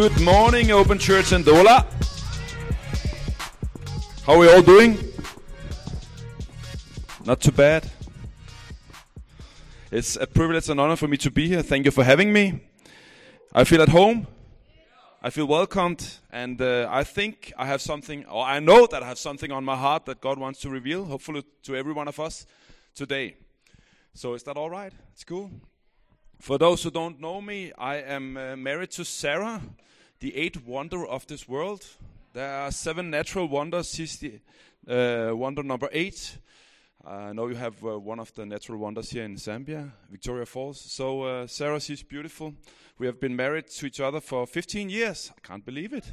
Good morning, Open Church Ndola. How are we all doing? Not too bad. It's a privilege and honor for me to be here. Thank you for having me. I feel at home. I feel welcomed, and uh, I think I have something, or I know that I have something on my heart that God wants to reveal, hopefully to every one of us today. So is that all right? It's cool. For those who don't know me, I am uh, married to Sarah, the eighth wonder of this world. There are seven natural wonders. She's the uh, wonder number eight. I know you have uh, one of the natural wonders here in Zambia, Victoria Falls. So, uh, Sarah, she's beautiful. We have been married to each other for 15 years. I can't believe it.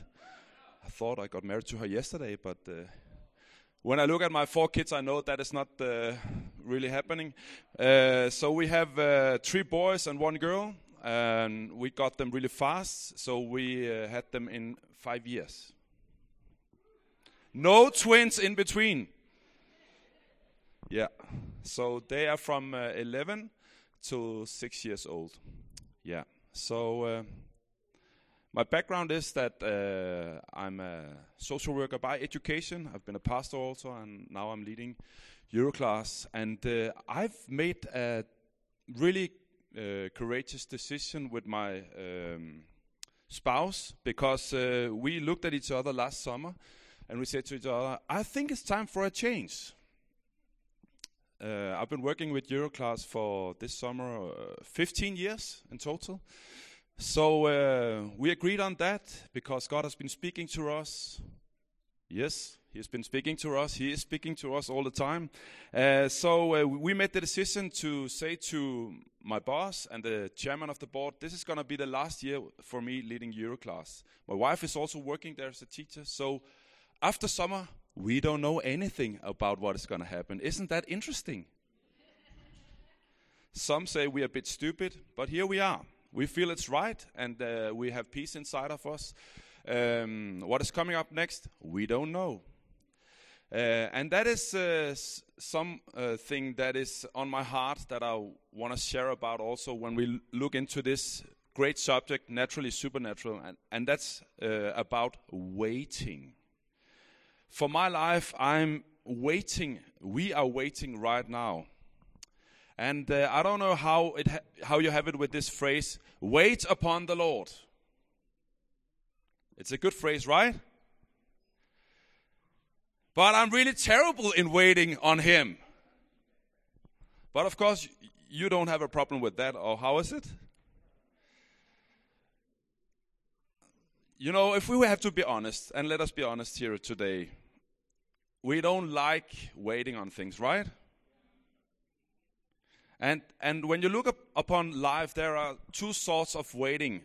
I thought I got married to her yesterday, but uh, when I look at my four kids, I know that is not uh, really happening. Uh, so we have uh, three boys and one girl, and we got them really fast. So we uh, had them in five years. No twins in between. Yeah. So they are from uh, 11 to six years old. Yeah. So uh, my background is that uh, I'm a social worker by education. I've been a pastor also, and now I'm leading Euroclass. And uh, I've made a really uh, courageous decision with my um, spouse because uh, we looked at each other last summer and we said to each other, I think it's time for a change. Uh, I've been working with Euroclass for this summer uh, 15 years in total. So uh, we agreed on that because God has been speaking to us. Yes, He has been speaking to us. He is speaking to us all the time. Uh, so uh, we made the decision to say to my boss and the chairman of the board, this is going to be the last year for me leading Euroclass. My wife is also working there as a teacher. So after summer, we don't know anything about what is going to happen. Isn't that interesting? Some say we are a bit stupid, but here we are. We feel it's right, and uh, we have peace inside of us. Um, what is coming up next? We don't know. Uh, and that is uh, uh, that is on my heart that I want to share about also when we look into this great subject, naturally supernatural, and, and that's uh, about waiting. For my life, I'm waiting. We are waiting right now. And uh, I don't know how it how you have it with this phrase, wait upon the Lord. It's a good phrase, right? But I'm really terrible in waiting on him. But of course, you don't have a problem with that, or how is it? You know, if we have to be honest, and let us be honest here today, we don't like waiting on things, right? And, and when you look up upon life, there are two sorts of waiting.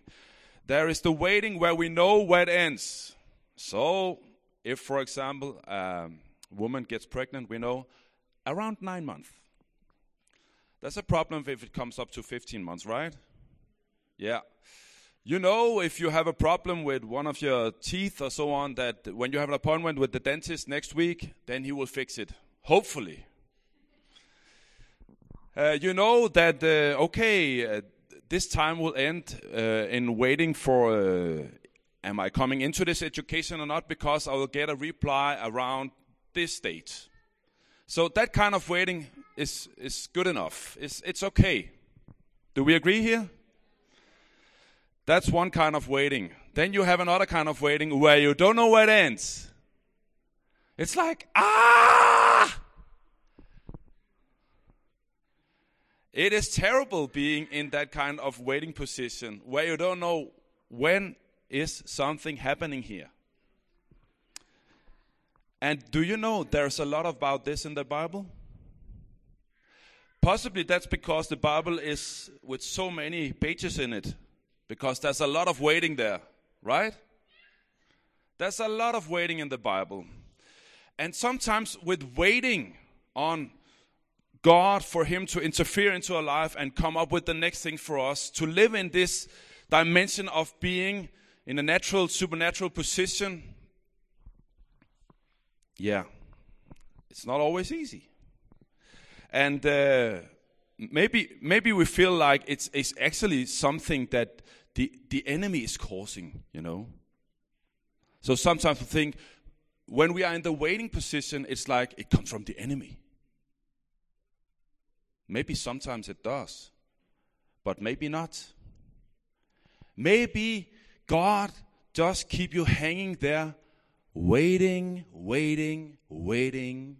There is the waiting where we know where it ends. So, if, for example, a woman gets pregnant, we know around nine months. That's a problem if it comes up to 15 months, right? Yeah. You know, if you have a problem with one of your teeth or so on, that when you have an appointment with the dentist next week, then he will fix it. Hopefully. Uh, you know that, uh, okay, uh, this time will end uh, in waiting for uh, am I coming into this education or not because I will get a reply around this date. So that kind of waiting is, is good enough. It's, it's okay. Do we agree here? That's one kind of waiting. Then you have another kind of waiting where you don't know where it ends. It's like, ah! It is terrible being in that kind of waiting position where you don't know when is something happening here. And do you know there's a lot about this in the Bible? Possibly that's because the Bible is with so many pages in it because there's a lot of waiting there, right? There's a lot of waiting in the Bible. And sometimes with waiting on God for Him to interfere into our life and come up with the next thing for us, to live in this dimension of being in a natural, supernatural position, yeah, it's not always easy. And uh, maybe maybe we feel like it's, it's actually something that the, the enemy is causing, you know. So sometimes we think when we are in the waiting position, it's like it comes from the enemy. Maybe sometimes it does, but maybe not. Maybe God just keep you hanging there, waiting, waiting, waiting.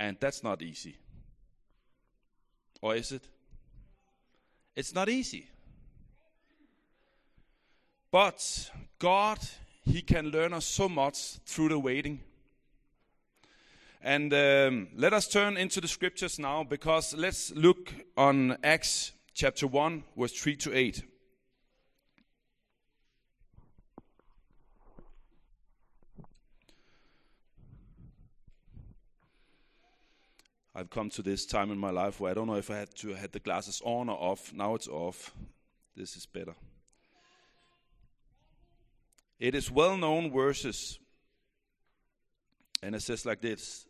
And that's not easy. Or is it? It's not easy. But God, He can learn us so much through the waiting. And um, let us turn into the scriptures now because let's look on Acts chapter 1, verse 3 to 8. I've come to this time in my life where I don't know if I had to had the glasses on or off. Now it's off. This is better. It is well known verses. And it says like this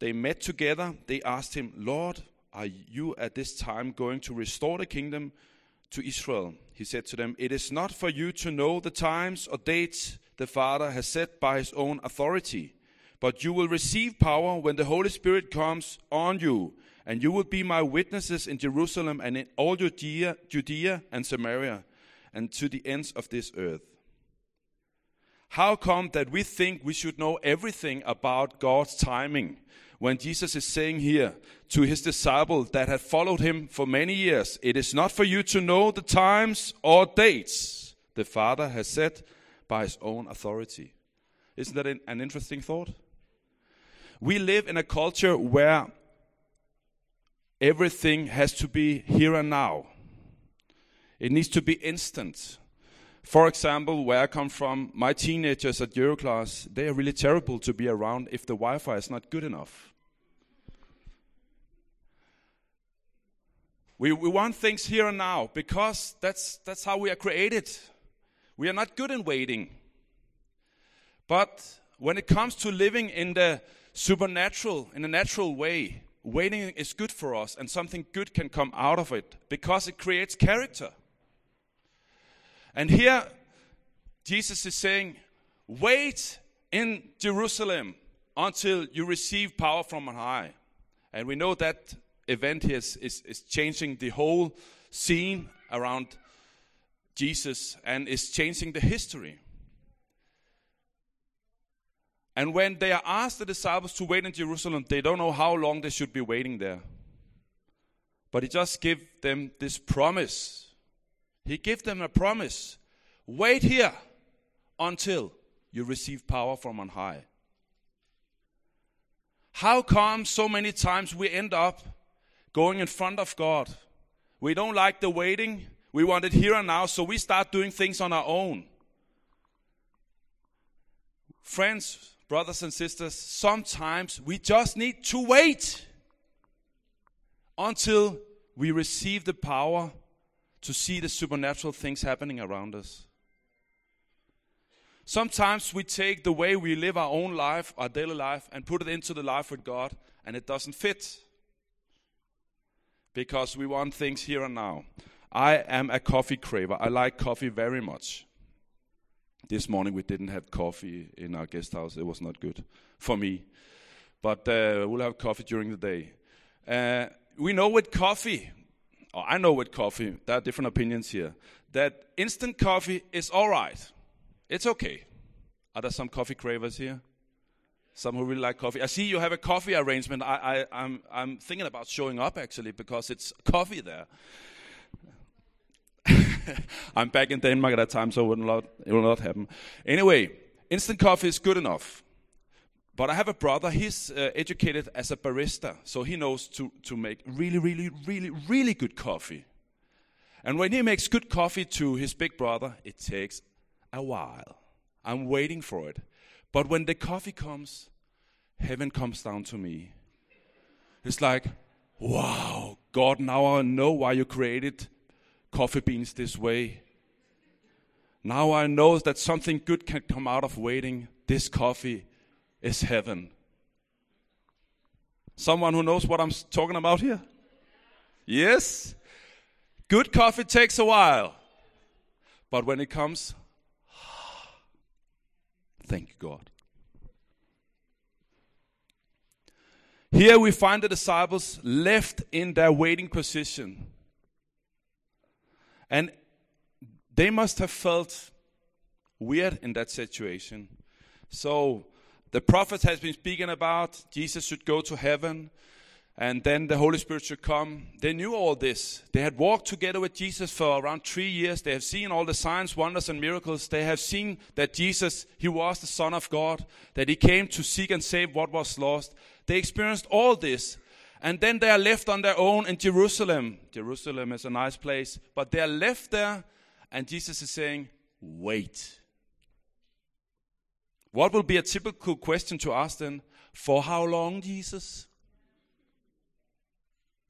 they met together, they asked him, Lord, are you at this time going to restore the kingdom to Israel? He said to them, It is not for you to know the times or dates the Father has set by his own authority but you will receive power when the Holy Spirit comes on you, and you will be my witnesses in Jerusalem and in all Judea, Judea and Samaria, and to the ends of this earth. How come that we think we should know everything about God's timing when Jesus is saying here to his disciple that had followed him for many years, It is not for you to know the times or dates the Father has set by his own authority. Isn't that an interesting thought? We live in a culture where everything has to be here and now. It needs to be instant. For example, where I come from, my teenagers at Euroclass, they are really terrible to be around if the Wi Fi is not good enough. We, we want things here and now because that's, that's how we are created. We are not good in waiting. But when it comes to living in the supernatural, in a natural way, waiting is good for us and something good can come out of it because it creates character. And here, Jesus is saying, wait in Jerusalem until you receive power from on high. And we know that event here is, is, is changing the whole scene around Jesus and is changing the history. And when they are asked the disciples to wait in Jerusalem, they don't know how long they should be waiting there. But he just gives them this promise. He gave them a promise. Wait here until you receive power from on high. How come so many times we end up going in front of God? We don't like the waiting. We want it here and now, so we start doing things on our own. Friends, brothers and sisters, sometimes we just need to wait until we receive the power to see the supernatural things happening around us. Sometimes we take the way we live our own life, our daily life, and put it into the life with God, and it doesn't fit. Because we want things here and now. I am a coffee craver. I like coffee very much. This morning we didn't have coffee in our guest house. It was not good for me. But uh, we'll have coffee during the day. Uh, we know with coffee, or I know with coffee, there are different opinions here, that instant coffee is all right. It's okay. Are there some coffee cravers here? Some who really like coffee. I see you have a coffee arrangement. I, I, I'm, I'm thinking about showing up actually because it's coffee there. I'm back in Denmark at that time, so it will, not, it will not happen. Anyway, instant coffee is good enough. But I have a brother, he's uh, educated as a barista, so he knows to, to make really, really, really, really good coffee. And when he makes good coffee to his big brother, it takes a while. I'm waiting for it. But when the coffee comes, heaven comes down to me. It's like, wow, God, now I know why you created coffee beans this way. Now I know that something good can come out of waiting. This coffee is heaven. Someone who knows what I'm talking about here? Yes? Good coffee takes a while. But when it comes, thank God. Here we find the disciples left in their waiting position. And they must have felt weird in that situation. So the prophet has been speaking about Jesus should go to heaven and then the Holy Spirit should come. They knew all this. They had walked together with Jesus for around three years. They have seen all the signs, wonders, and miracles. They have seen that Jesus, He was the Son of God, that He came to seek and save what was lost. They experienced all this. And then they are left on their own in Jerusalem. Jerusalem is a nice place, but they are left there, and Jesus is saying, Wait. What will be a typical question to ask then? For how long, Jesus?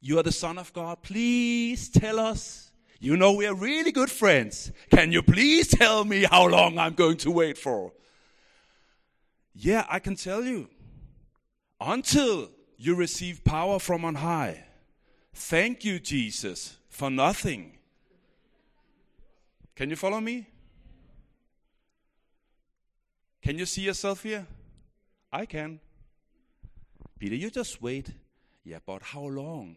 You are the Son of God. Please tell us. You know we are really good friends. Can you please tell me how long I'm going to wait for? Yeah, I can tell you. Until you receive power from on high. Thank you, Jesus, for nothing. Can you follow me? Can you see yourself here? I can. Peter, you just wait. Yeah, but how long?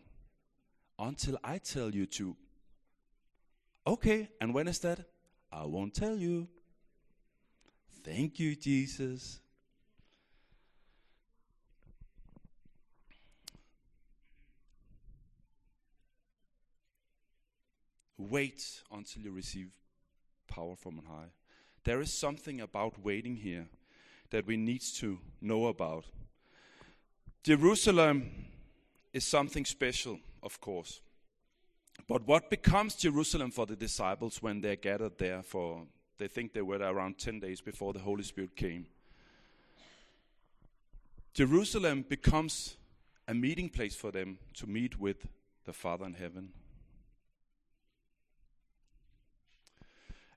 Until I tell you to. Okay, and when is that? I won't tell you. Thank you, Jesus. Wait until you receive power from on high. There is something about waiting here that we need to know about. Jerusalem is something special, of course. But what becomes Jerusalem for the disciples when they're gathered there for, they think they were there around 10 days before the Holy Spirit came? Jerusalem becomes a meeting place for them to meet with the Father in heaven.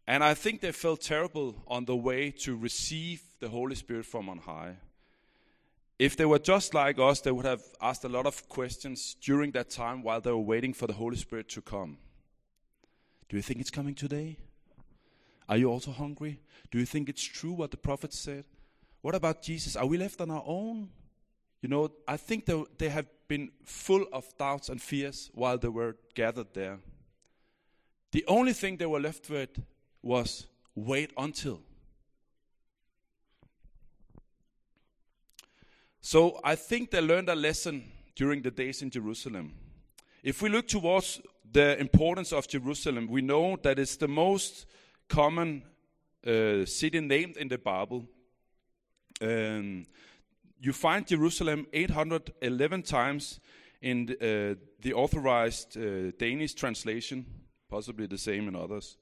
And I think they felt terrible on the way to receive the Holy Spirit from on high. If they were just like us, they would have asked a lot of questions during that time while they were waiting for the Holy Spirit to come. Do you think it's coming today? Are you also hungry? Do you think it's true what the prophet said? What about Jesus? Are we left on our own? You know, I think they, they have been full of doubts and fears while they were gathered there. The only thing they were left with was wait until. So I think they learned a lesson during the days in Jerusalem. If we look towards the importance of Jerusalem, we know that it's the most common uh, city named in the Bible. Um, you find Jerusalem 811 times in the, uh, the authorized uh, Danish translation, possibly the same in others.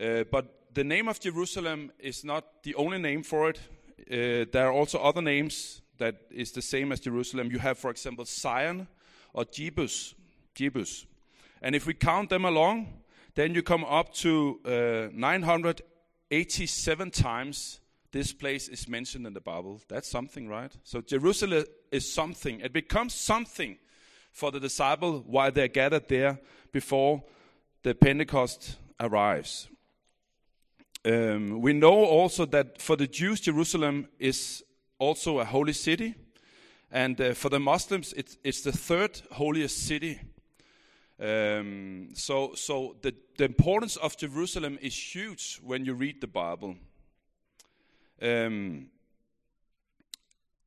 Uh, but the name of Jerusalem is not the only name for it. Uh, there are also other names that is the same as Jerusalem. You have, for example, Zion or Jebus. Jebus. And if we count them along, then you come up to uh, 987 times this place is mentioned in the Bible. That's something, right? So Jerusalem is something. It becomes something for the disciple while they're gathered there before the Pentecost arrives. Um, we know also that for the Jews, Jerusalem is also a holy city, and uh, for the Muslims, it's, it's the third holiest city. Um, so, so the, the importance of Jerusalem is huge when you read the Bible. Um,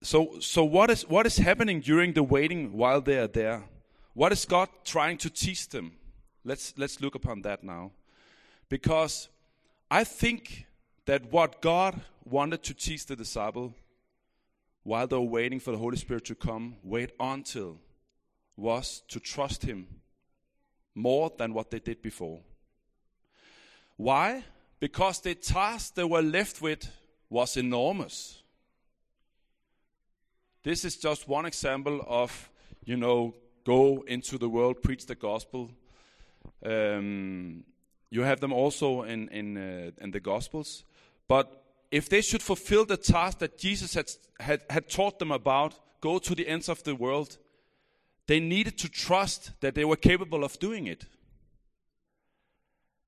so, so what is what is happening during the waiting while they are there? What is God trying to teach them? Let's let's look upon that now, because I think that what God wanted to teach the disciple while they were waiting for the Holy Spirit to come, wait until, was to trust Him more than what they did before. Why? Because the task they were left with was enormous. This is just one example of, you know, go into the world, preach the gospel. Um, you have them also in in, uh, in the Gospels. But if they should fulfill the task that Jesus had, had, had taught them about, go to the ends of the world, they needed to trust that they were capable of doing it.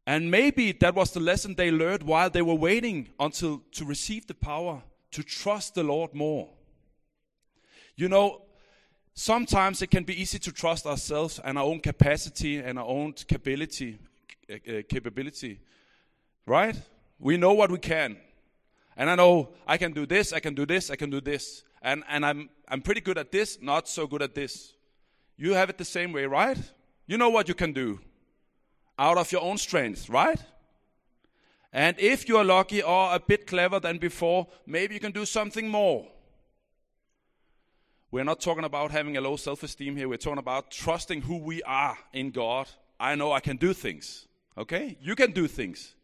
And maybe that was the lesson they learned while they were waiting until to receive the power to trust the Lord more. You know, sometimes it can be easy to trust ourselves and our own capacity and our own capability, uh, capability, right? We know what we can. And I know I can do this, I can do this, I can do this. And, and I'm, I'm pretty good at this, not so good at this. You have it the same way, right? You know what you can do out of your own strength, right? And if you are lucky or a bit clever than before, maybe you can do something more. We're not talking about having a low self esteem here. We're talking about trusting who we are in God. I know I can do things. Okay? You can do things.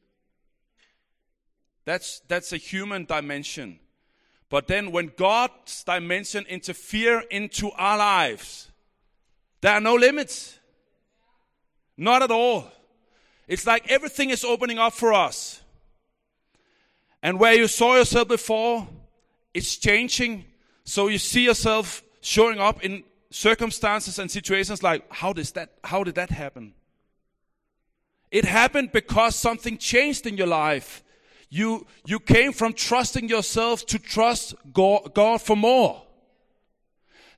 That's, that's a human dimension. But then when God's dimension interfere into our lives, there are no limits. Not at all. It's like everything is opening up for us. And where you saw yourself before, it's changing. So you see yourself showing up in circumstances and situations like, how does that, how did that happen? It happened because something changed in your life. You, you came from trusting yourself to trust God, for more.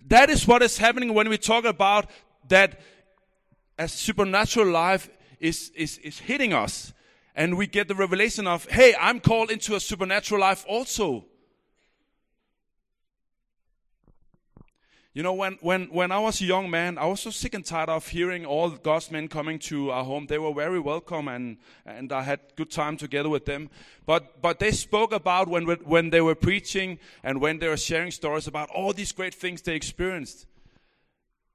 That is what is happening when we talk about that a supernatural life is, is, is hitting us. And we get the revelation of, hey, I'm called into a supernatural life also. You know, when, when, when I was a young man, I was so sick and tired of hearing all God's men coming to our home. They were very welcome and, and I had good time together with them. But, but they spoke about when, when they were preaching and when they were sharing stories about all these great things they experienced.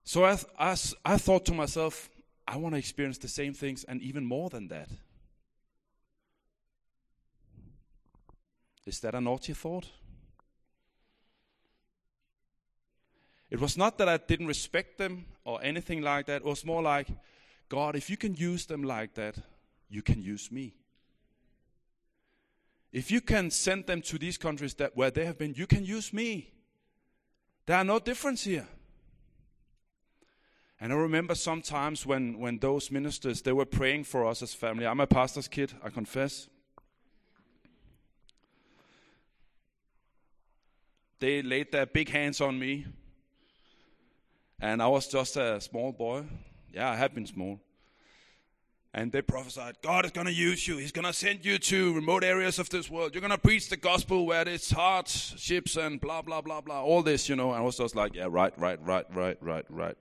So I, I, I thought to myself, I want to experience the same things and even more than that. Is that a naughty thought? It was not that I didn't respect them or anything like that. It was more like, God, if you can use them like that, you can use me. If you can send them to these countries that where they have been, you can use me. There are no difference here. And I remember sometimes when, when those ministers they were praying for us as family. I'm a pastor's kid, I confess. They laid their big hands on me and I was just a small boy. Yeah, I have been small. And they prophesied, God is going to use you. He's going to send you to remote areas of this world. You're going to preach the gospel where it's hardships and blah, blah, blah, blah. All this, you know. And I was just like, yeah, right, right, right, right, right, right.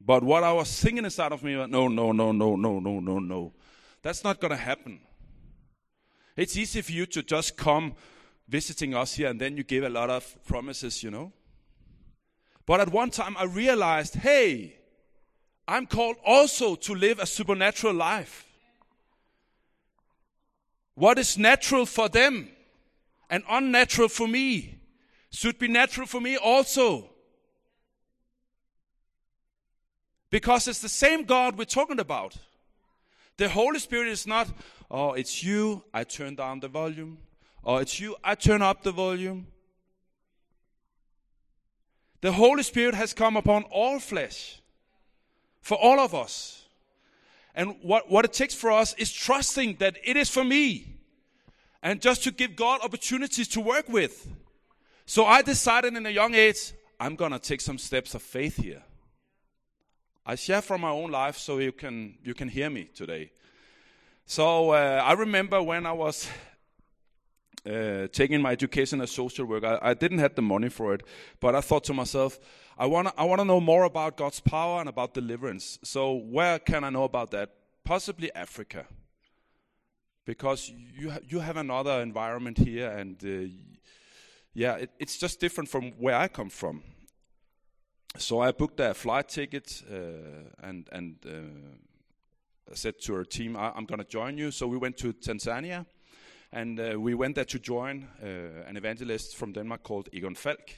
But what I was thinking inside of me, was no, no, no, no, no, no, no, no. That's not going to happen. It's easy for you to just come visiting us here and then you give a lot of promises, you know. But at one time I realized, hey, I'm called also to live a supernatural life. What is natural for them and unnatural for me should be natural for me also. Because it's the same God we're talking about. The Holy Spirit is not, oh, it's you, I turn down the volume. Or it's you, I turn up the volume. The Holy Spirit has come upon all flesh for all of us. And what, what it takes for us is trusting that it is for me and just to give God opportunities to work with. So I decided in a young age, I'm going to take some steps of faith here. I share from my own life so you can, you can hear me today. So uh, I remember when I was uh, taking my education as social work. I, I, didn't have the money for it, but I thought to myself, I want to I wanna know more about God's power and about deliverance. So where can I know about that? Possibly Africa. Because you, ha- you have another environment here and uh, yeah, it, it's just different from where I come from. So I booked a flight ticket uh, and and uh, said to our team, I, am going to join you. So we went to Tanzania, and uh, we went there to join uh, an evangelist from Denmark called Egon Falk.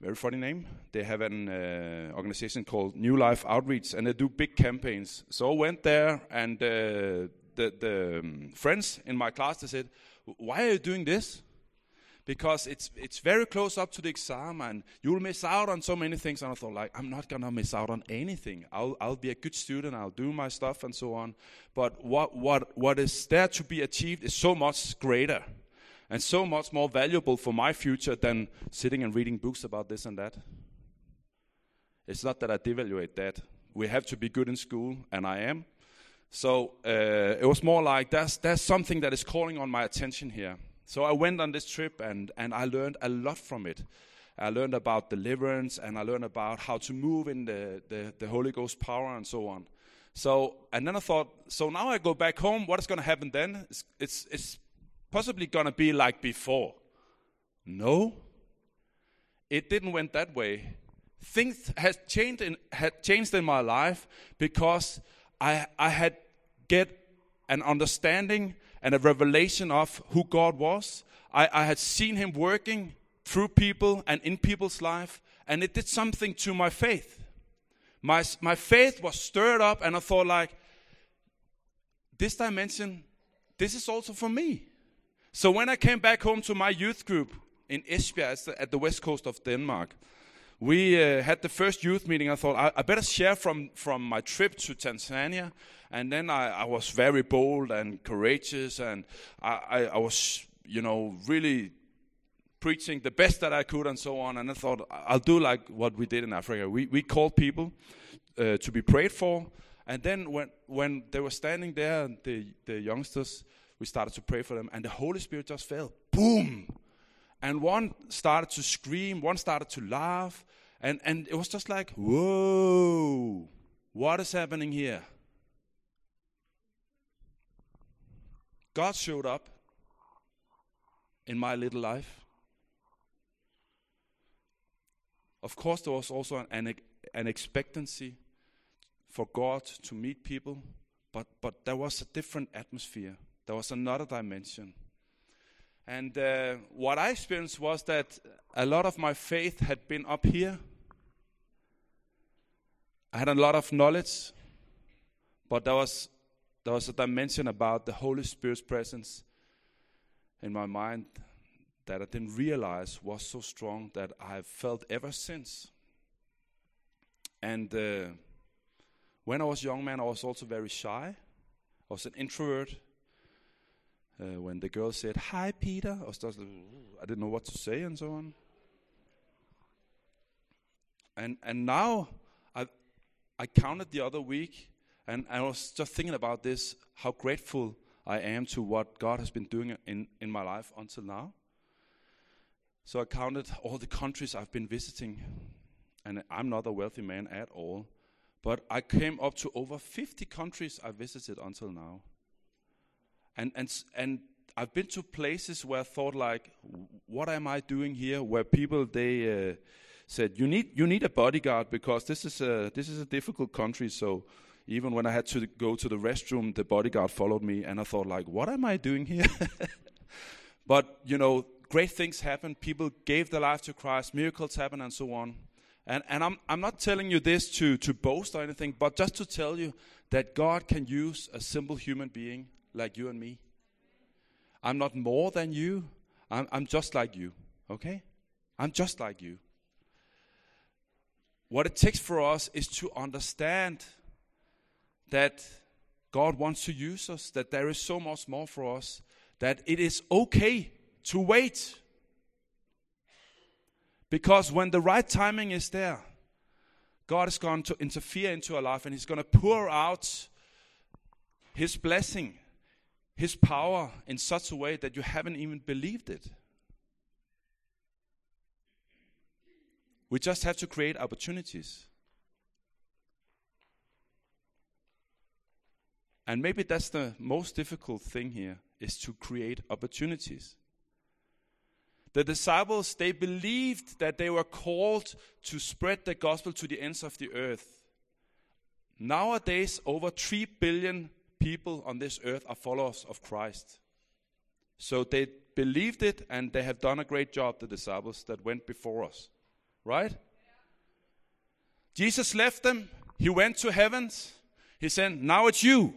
Very funny name. They have an uh, organization called New Life Outreach, and they do big campaigns. So I went there, and uh, the, the um, friends in my class they said, "Why are you doing this?" Because it's it's very close up to the exam and you'll miss out on so many things. And I thought like I'm not gonna miss out on anything. I'll I'll be a good student. I'll do my stuff and so on. But what what what is there to be achieved is so much greater and so much more valuable for my future than sitting and reading books about this and that. It's not that I devaluate that. We have to be good in school and I am. So uh, it was more like there's there's something that is calling on my attention here so I went on this trip and, and I learned a lot from it. I learned about deliverance and I learned about how to move in the, the, the Holy Ghost power and so on. So, and then I thought, so now I go back home, what is going to happen then? It's, it's, it's possibly going to be like before. No, it didn't went that way. Things had changed in, had changed in my life because I, I had get an understanding and a revelation of who God was. I, I had seen Him working through people and in people's life, and it did something to my faith. My, my faith was stirred up, and I thought, like, this dimension, this is also for me. So when I came back home to my youth group in Esbjerg at the west coast of Denmark, we uh, had the first youth meeting. I thought I, I, better share from, from my trip to Tanzania. And then I, I was very bold and courageous, and I, I, I, was, you know, really preaching the best that I could and so on. And I thought I'll do like what we did in Africa. We, we called people uh, to be prayed for. And then when, when they were standing there, the, the youngsters, we started to pray for them, and the Holy Spirit just fell. Boom! and one started to scream, one started to laugh, and, and it was just like, whoa, what is happening here? God showed up in my little life. Of course, there was also an, an expectancy for God to meet people, but, but there was a different atmosphere. There was another dimension. And uh, what I experienced was that a lot of my faith had been up here. I had a lot of knowledge, but there was there was a dimension about the Holy Spirit's presence in my mind that I didn't realize was so strong that I've felt ever since. And uh, when I was a young man, I was also very shy. I was an introvert uh, when the girl said, Hi, Peter, I was just, I didn't know what to say and so on. And, and now I, I counted the other week and I was just thinking about this how grateful I am to what God has been doing in, in my life until now. So I counted all the countries I've been visiting, and I'm not a wealthy man at all, but I came up to over 50 countries I visited until now. And, and, and I've been to places where I thought like, what am I doing here? Where people, they uh, said, you need, you need a bodyguard because this is a, this is a difficult country. So even when I had to go to the restroom, the bodyguard followed me. And I thought like, what am I doing here? but, you know, great things happen. People gave their life to Christ. Miracles happen and so on. And, and I'm, I'm not telling you this to, to boast or anything, but just to tell you that God can use a simple human being like you and me. I'm not more than you. I'm, I'm just like you, okay? I'm just like you. What it takes for us is to understand that God wants to use us, that there is so much more for us, that it is okay to wait. Because when the right timing is there, God is going to interfere into our life and He's going to pour out His blessing his power in such a way that you haven't even believed it. We just have to create opportunities. And maybe that's the most difficult thing here is to create opportunities. The disciples, they believed that they were called to spread the gospel to the ends of the earth. Nowadays, over 3 billion people on this earth are followers of Christ. So they believed it and they have done a great job, the disciples that went before us. Right? Jesus left them. He went to heavens. He said, Now it's you.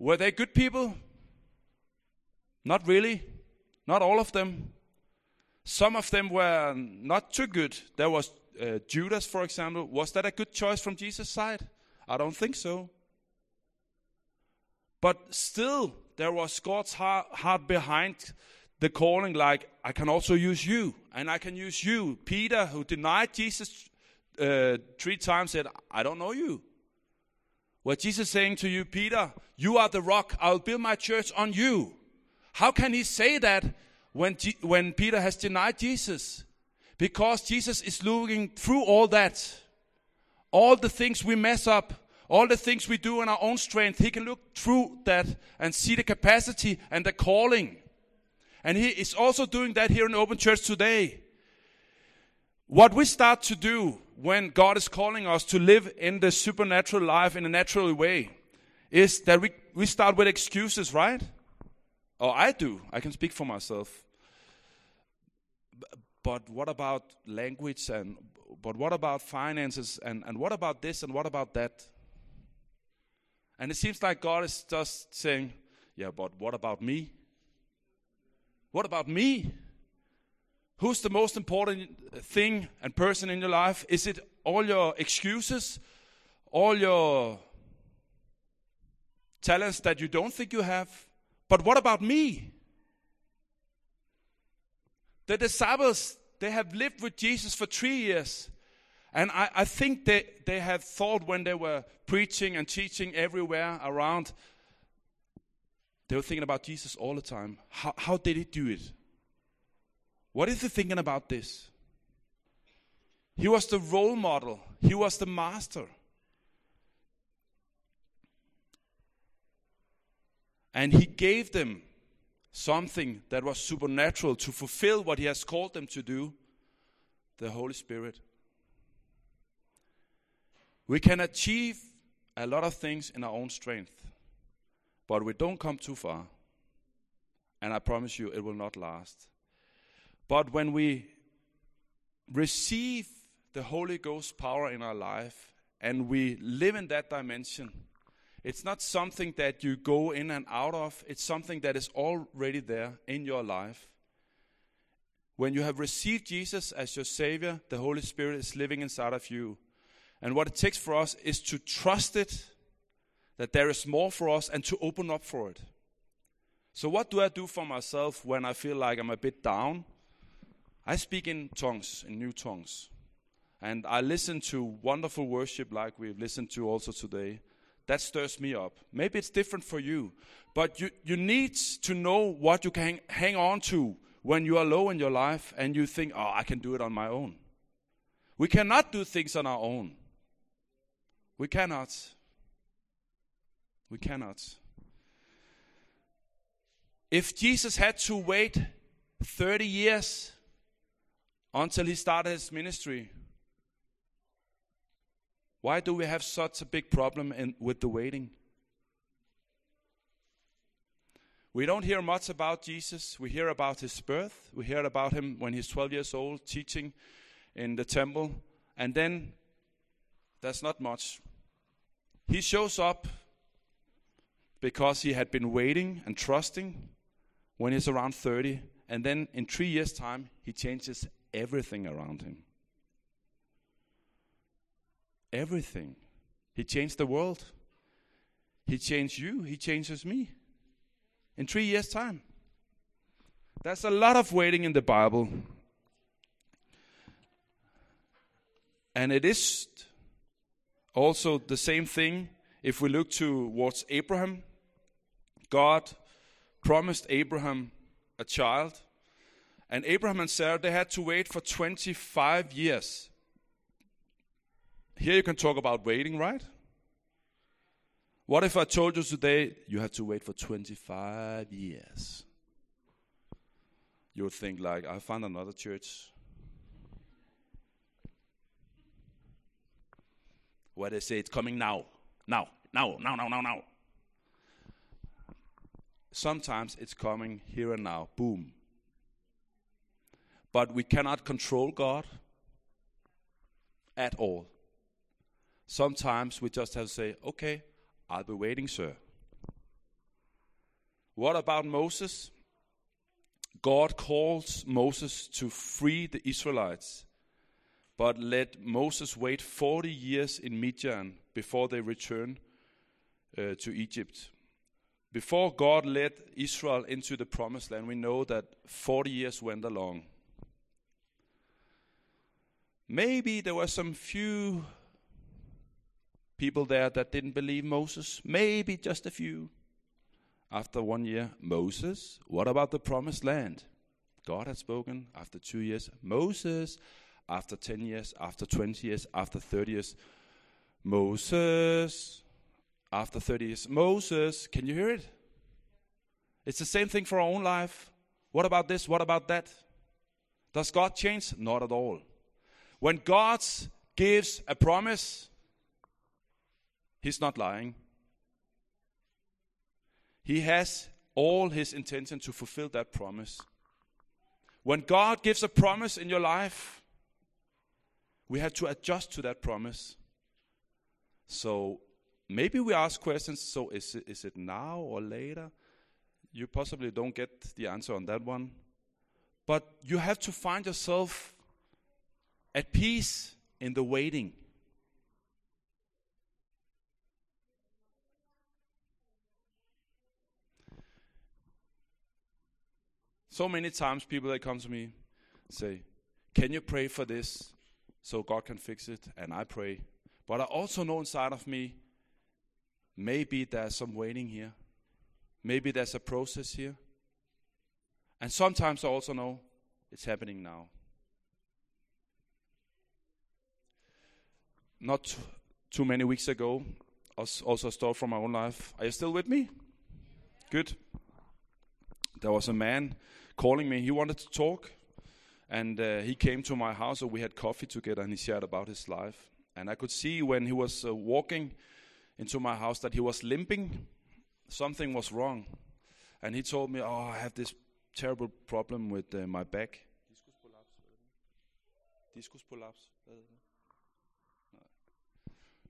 Were they good people? Not really. Not all of them. Some of them were not too good. There was uh, Judas, for example. Was that a good choice from Jesus' side? I don't think so. But still, there was God's heart, heart behind the calling, like, I can also use you, and I can use you. Peter, who denied Jesus uh, three times, said, I don't know you. What Jesus is saying to you, Peter, you are the rock, I'll build my church on you. How can he say that when, G- when Peter has denied Jesus? Because Jesus is looking through all that, all the things we mess up, all the things we do in our own strength. He can look through that and see the capacity and the calling. And He is also doing that here in Open Church today. What we start to do when God is calling us to live in the supernatural life in a natural way is that we, we start with excuses, right? Or I do. I can speak for myself. But what about language and but what about finances and, and what about this and what about that? And it seems like God is just saying, Yeah, but what about me? What about me? Who's the most important thing and person in your life? Is it all your excuses? All your talents that you don't think you have? But what about me? The disciples, they have lived with Jesus for three years. And I, I think they, they have thought when they were preaching and teaching everywhere around, they were thinking about Jesus all the time. How, how did he do it? What is he thinking about this? He was the role model, he was the master. And he gave them something that was supernatural to fulfill what he has called them to do the Holy Spirit. We can achieve a lot of things in our own strength, but we don't come too far. And I promise you, it will not last. But when we receive the Holy Ghost power in our life and we live in that dimension, it's not something that you go in and out of, it's something that is already there in your life. When you have received Jesus as your Savior, the Holy Spirit is living inside of you. And what it takes for us is to trust it, that there is more for us, and to open up for it. So, what do I do for myself when I feel like I'm a bit down? I speak in tongues, in new tongues. And I listen to wonderful worship like we've listened to also today. That stirs me up. Maybe it's different for you, but you, you need to know what you can hang on to when you are low in your life and you think, oh, I can do it on my own. We cannot do things on our own. We cannot. We cannot. If Jesus had to wait 30 years until he started his ministry, why do we have such a big problem in, with the waiting? We don't hear much about Jesus. We hear about his birth. We hear about him when he's 12 years old teaching in the temple. And then there's not much. He shows up because he had been waiting and trusting when he's around 30. And then in three years' time, he changes everything around him. Everything. He changed the world. He changed you. He changes me. In three years' time. There's a lot of waiting in the Bible. And it is also, the same thing if we look towards Abraham. God promised Abraham a child, and Abraham and Sarah they had to wait for 25 years. Here you can talk about waiting, right? What if I told you today you have to wait for 25 years? you would think like, I found another church where they say it's coming now, now, now, now, now, now, now. Sometimes it's coming here and now, boom. But we cannot control God at all. Sometimes we just have to say, okay, I'll be waiting, sir. What about Moses? God calls Moses to free the Israelites, but let Moses wait 40 years in Midian before they return uh, to Egypt. Before God led Israel into the promised land, we know that 40 years went along. Maybe there were some few people there that didn't believe Moses, maybe just a few after one year, Moses, what about the promised land? God had spoken after two years. Moses, after 10 years, after 20 years, after 30 years. Moses, after 30 years. Moses, can you hear it? It's the same thing for our own life. What about this? What about that? Does God change? Not at all. When God gives a promise, He's not lying. He has all his intention to fulfill that promise. When God gives a promise in your life, we have to adjust to that promise. So maybe we ask questions so is it, is it now or later? You possibly don't get the answer on that one. But you have to find yourself at peace in the waiting. So many times people that come to me say, Can you pray for this so God can fix it? And I pray. But I also know inside of me, maybe there's some waiting here. Maybe there's a process here. And sometimes I also know it's happening now. Not too many weeks ago, also a story from my own life. Are you still with me? Good. There was a man calling me. He wanted to talk, and uh, he came to my house, and we had coffee together, and he shared about his life. And I could see when he was uh, walking into my house that he was limping. Something was wrong, and he told me, "Oh, I have this terrible problem with uh, my back." Discus prolaps.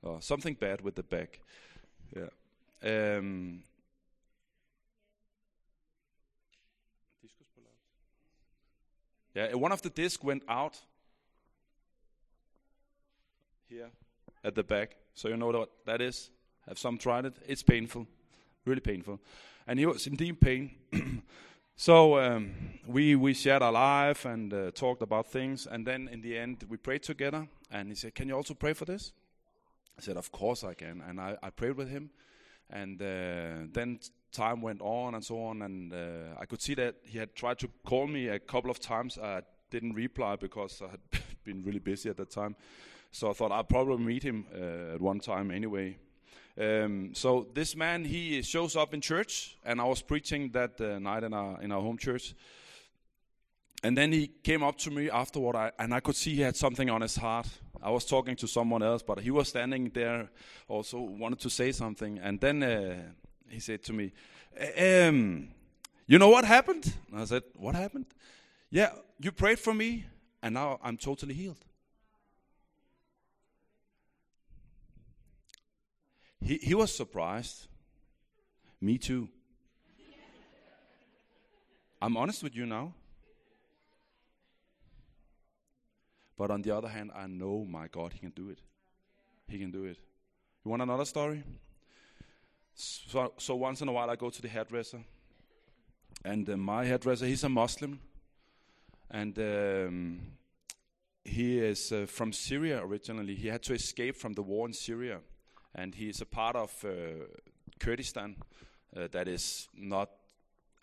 Oh, something bad with the back. Yeah. Um, Yeah, one of the discs went out here at the back. So you know what that is? Have some tried it? It's painful, really painful. And he was in deep pain. so um, we we shared our life and uh, talked about things. And then in the end, we prayed together. And he said, "Can you also pray for this?" I said, "Of course I can." And I, I prayed with him. And uh, then time went on and so on, and uh, I could see that he had tried to call me a couple of times. I didn't reply because I had been really busy at that time. So I thought I'd probably meet him uh, at one time anyway. Um, so this man, he shows up in church, and I was preaching that uh, night in our in our home church. And then he came up to me afterward, I, and I could see he had something on his heart. I was talking to someone else, but he was standing there, also wanted to say something. And then uh, he said to me, um, "You know what happened?" And I said, "What happened?" Yeah, you prayed for me, and now I'm totally healed. He he was surprised. Me too. I'm honest with you now. But on the other hand, I know my God, He can do it. He can do it. You want another story? So, so once in a while, I go to the hairdresser, and uh, my hairdresser, he's a Muslim, and um, he is uh, from Syria originally. He had to escape from the war in Syria, and he is a part of uh, Kurdistan uh, that is not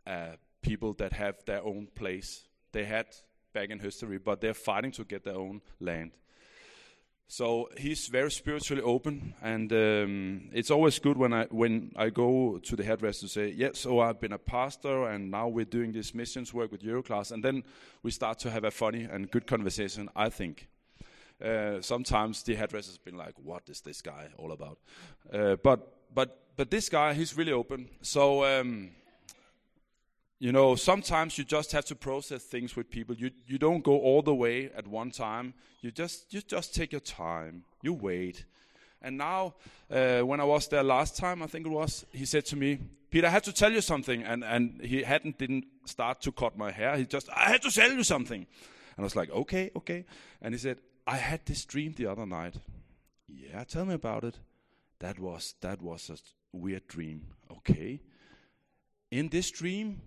uh, people that have their own place. They had back in history, but they're fighting to get their own land. So he's very spiritually open, and um, it's always good when I when I go to the hairdresser to say, "Yes, so I've been a pastor, and now we're doing this missions work with Euroclass," and then we start to have a funny and good conversation. I think. Uh, sometimes the hairdresser's been like, "What is this guy all about?" Uh, but but but this guy, he's really open. So. Um, you know, sometimes you just have to process things with people. You you don't go all the way at one time. You just you just take your time. You wait. And now, uh, when I was there last time, I think it was, he said to me, Peter, I have to tell you something. And, and he hadn't didn't start to cut my hair. He just, I had to tell you something. And I was like, okay, okay. And he said, I had this dream the other night. Yeah, tell me about it. That was that was a weird dream. Okay. In this dream,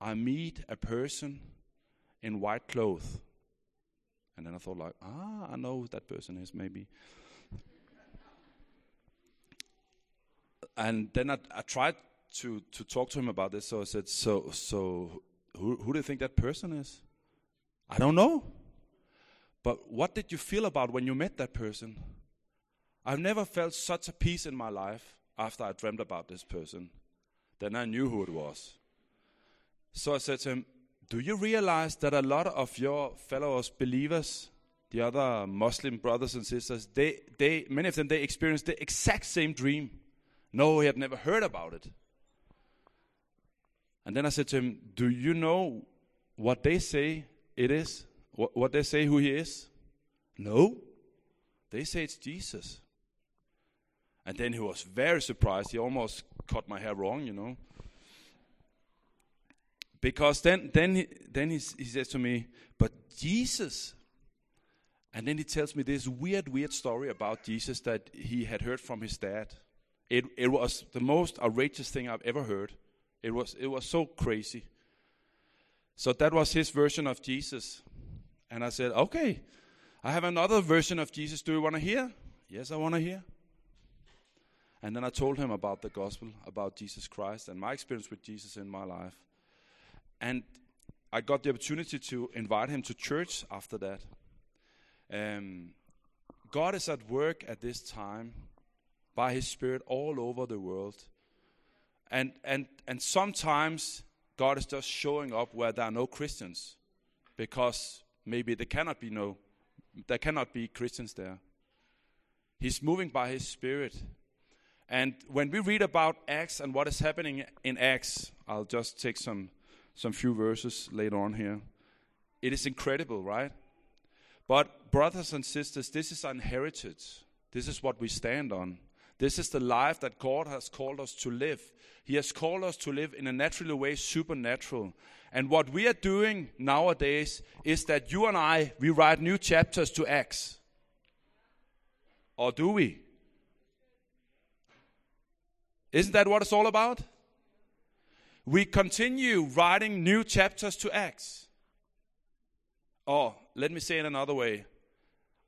I meet a person in white clothes. And then I thought like, ah, I know who that person is maybe. and then I, I tried to, to talk to him about this. So I said, so, so who, who do you think that person is? I don't know. But what did you feel about when you met that person? I've never felt such a peace in my life after I dreamed about this person. Then I knew who it was. So I said to him, Do you realize that a lot of your fellow believers, the other Muslim brothers and sisters, they, they, many of them, they experienced the exact same dream? No, he had never heard about it. And then I said to him, Do you know what they say it is? What, what they say who he is? No. They say it's Jesus. And then he was very surprised. He almost cut my hair wrong, you know. Because then, then, he, then he, he says to me, but Jesus. And then he tells me this weird, weird story about Jesus that he had heard from his dad. It, it was the most outrageous thing I've ever heard. It was, it was so crazy. So that was his version of Jesus. And I said, okay, I have another version of Jesus. Do you want to hear? Yes, I want to hear. And then I told him about the gospel, about Jesus Christ, and my experience with Jesus in my life. And I got the opportunity to invite him to church after that. Um, God is at work at this time by His Spirit all over the world. And, and, and sometimes God is just showing up where there are no Christians because maybe there cannot be no there cannot be Christians there. He's moving by his spirit. And when we read about Acts and what is happening in Acts, I'll just take some some few verses later on here. It is incredible, right? But, brothers and sisters, this is unherited. This is what we stand on. This is the life that God has called us to live. He has called us to live in a natural way, supernatural. And what we are doing nowadays is that you and I, we write new chapters to Acts. Or do we? Isn't that what it's all about? We continue writing new chapters to Acts. Or, let me say it another way.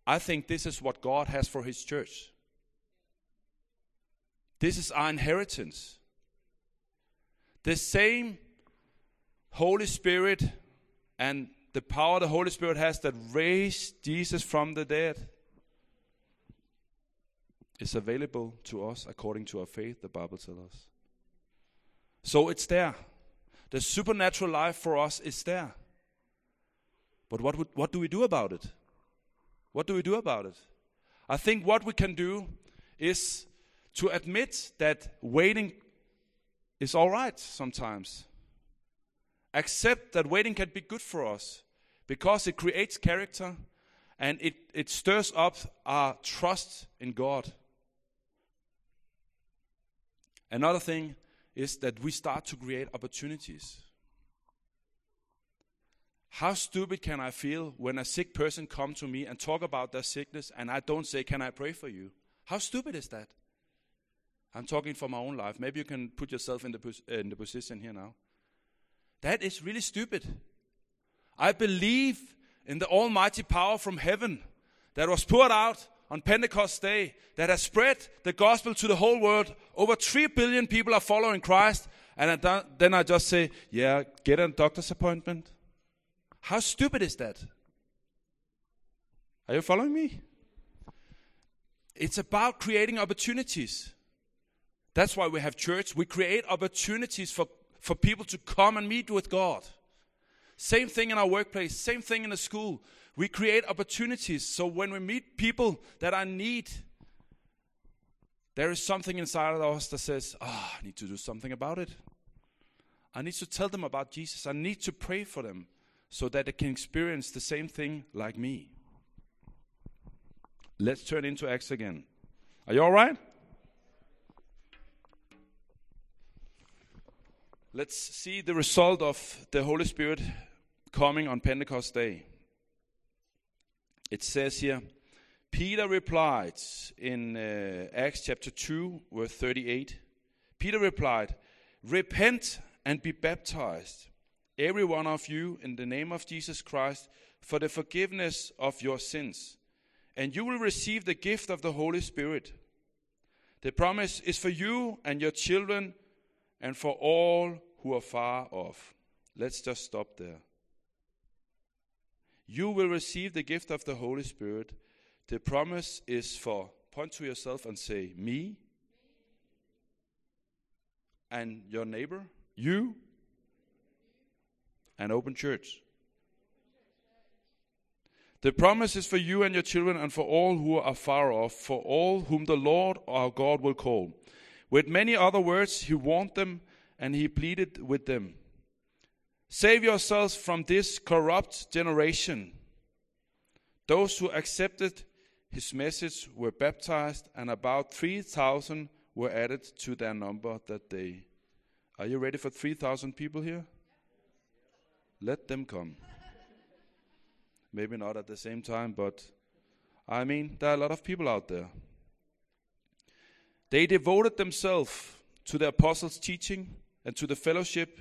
I think this is what God has for His church. This is our inheritance. The same Holy Spirit and the power the Holy Spirit has that raised Jesus from the dead is available to us according to our faith, the Bible tells us. So it's there. The supernatural life for us is there. But what, would, what do we do about it? What do we do about it? I think what we can do is to admit that waiting is all right sometimes. Accept that waiting can be good for us because it creates character and it, it stirs up our trust in God. Another thing is that we start to create opportunities. How stupid can I feel when a sick person come to me and talk about their sickness and I don't say, "Can I pray for you?" How stupid is that? I'm talking for my own life. Maybe you can put yourself in the in the position here now. That is really stupid. I believe in the almighty power from heaven that was poured out on Pentecost Day that has spread the gospel to the whole world. Over 3 billion people are following Christ. And then I just say, yeah, get a doctor's appointment. How stupid is that? Are you following me? it's about creating opportunities. That's why we have church. We create opportunities for, for people to come and meet with God. Same thing in our workplace, same thing in the school. We create opportunities so when we meet people that are in need, there is something inside of us that says, Oh, I need to do something about it. I need to tell them about Jesus. I need to pray for them so that they can experience the same thing like me. Let's turn into Acts again. Are you all right? Let's see the result of the Holy Spirit coming on Pentecost Day. It says here, Peter replied in uh, Acts chapter 2, verse 38. Peter replied, Repent and be baptized, every one of you, in the name of Jesus Christ, for the forgiveness of your sins, and you will receive the gift of the Holy Spirit. The promise is for you and your children and for all who are far off. Let's just stop there. You will receive the gift of the Holy Spirit. The promise is for, point to yourself and say, me and your neighbor, you and open church. The promise is for you and your children and for all who are far off, for all whom the Lord our God will call. With many other words, he warned them and he pleaded with them Save yourselves from this corrupt generation. Those who accepted his message were baptized, and about 3,000 were added to their number that day. Are you ready for 3,000 people here? Let them come. Maybe not at the same time, but I mean, there are a lot of people out there. They devoted themselves to the apostles' teaching and to the fellowship,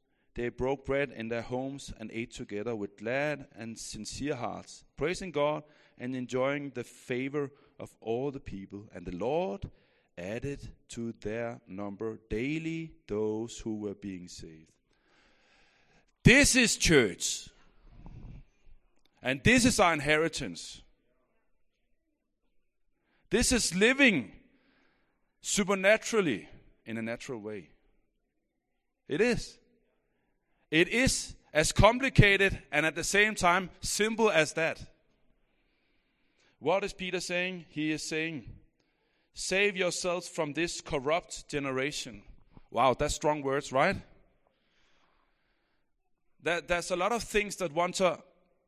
they broke bread in their homes and ate together with glad and sincere hearts, praising God and enjoying the favor of all the people. And the Lord added to their number daily those who were being saved. This is church. And this is our inheritance. This is living supernaturally in a natural way. It is. It is as complicated and at the same time simple as that. What is Peter saying? He is saying, Save yourselves from this corrupt generation. Wow, that's strong words, right? That, there's a lot of things that want to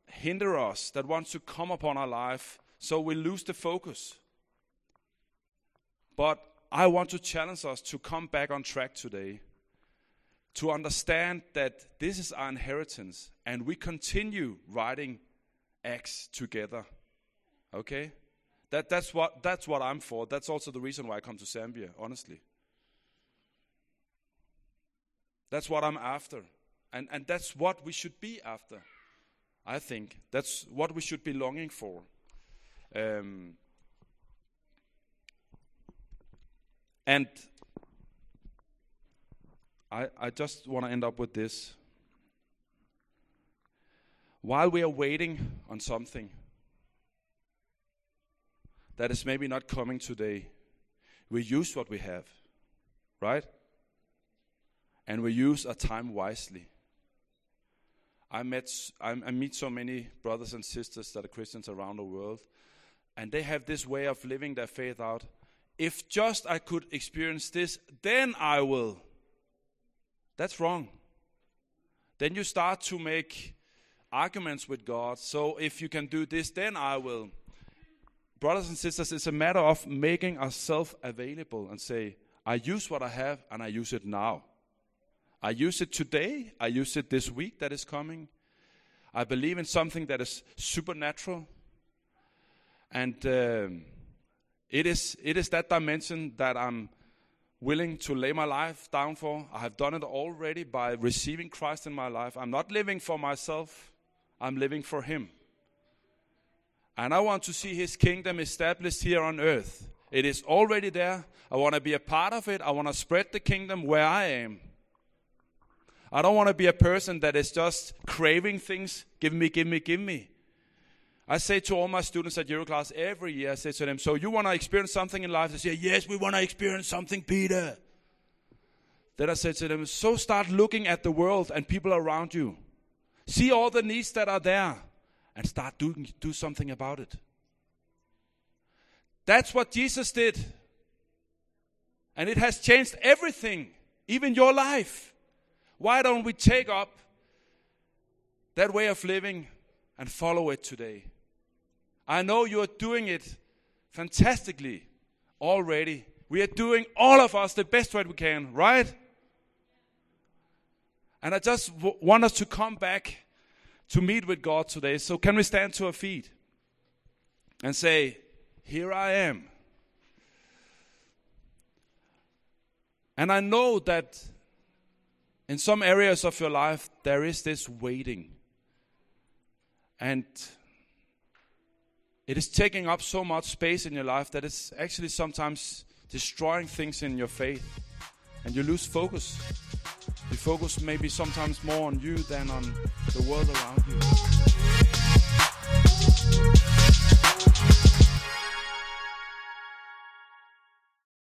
hinder us, that want to come upon our life, so we lose the focus. But I want to challenge us to come back on track today to understand that this is our inheritance and we continue writing Acts together. Okay? That, that's, what, that's what I'm for. That's also the reason why I come to Zambia, honestly. That's what I'm after. And, and that's what we should be after, I think. That's what we should be longing for. Um, and I, I just want to end up with this. While we are waiting on something that is maybe not coming today, we use what we have, right? And we use our time wisely. I met I, I meet so many brothers and sisters that are Christians around the world, and they have this way of living their faith out. If just I could experience this, then I will. That's wrong. Then you start to make arguments with God. So if you can do this, then I will. Brothers and sisters, it's a matter of making ourselves available and say, I use what I have and I use it now. I use it today. I use it this week that is coming. I believe in something that is supernatural. And um, it, is, it is that dimension that I'm willing to lay my life down for. I have done it already by receiving Christ in my life. I'm not living for myself, I'm living for Him. And I want to see His kingdom established here on earth. It is already there. I want to be a part of it. I want to spread the kingdom where I am. I don't want to be a person that is just craving things. Give me, give me, give me. I say to all my students at Euroclass every year, I say to them, So you want to experience something in life? They say, Yes, we want to experience something, Peter. Then I say to them, So start looking at the world and people around you. See all the needs that are there and start doing do something about it. That's what Jesus did. And it has changed everything, even your life. Why don't we take up that way of living and follow it today? I know you are doing it fantastically already. We are doing all of us the best way we can, right? And I just w- want us to come back to meet with God today. So, can we stand to our feet and say, Here I am? And I know that in some areas of your life, there is this waiting. And it is taking up so much space in your life that it's actually sometimes destroying things in your faith. And you lose focus. You focus maybe sometimes more on you than on the world around you.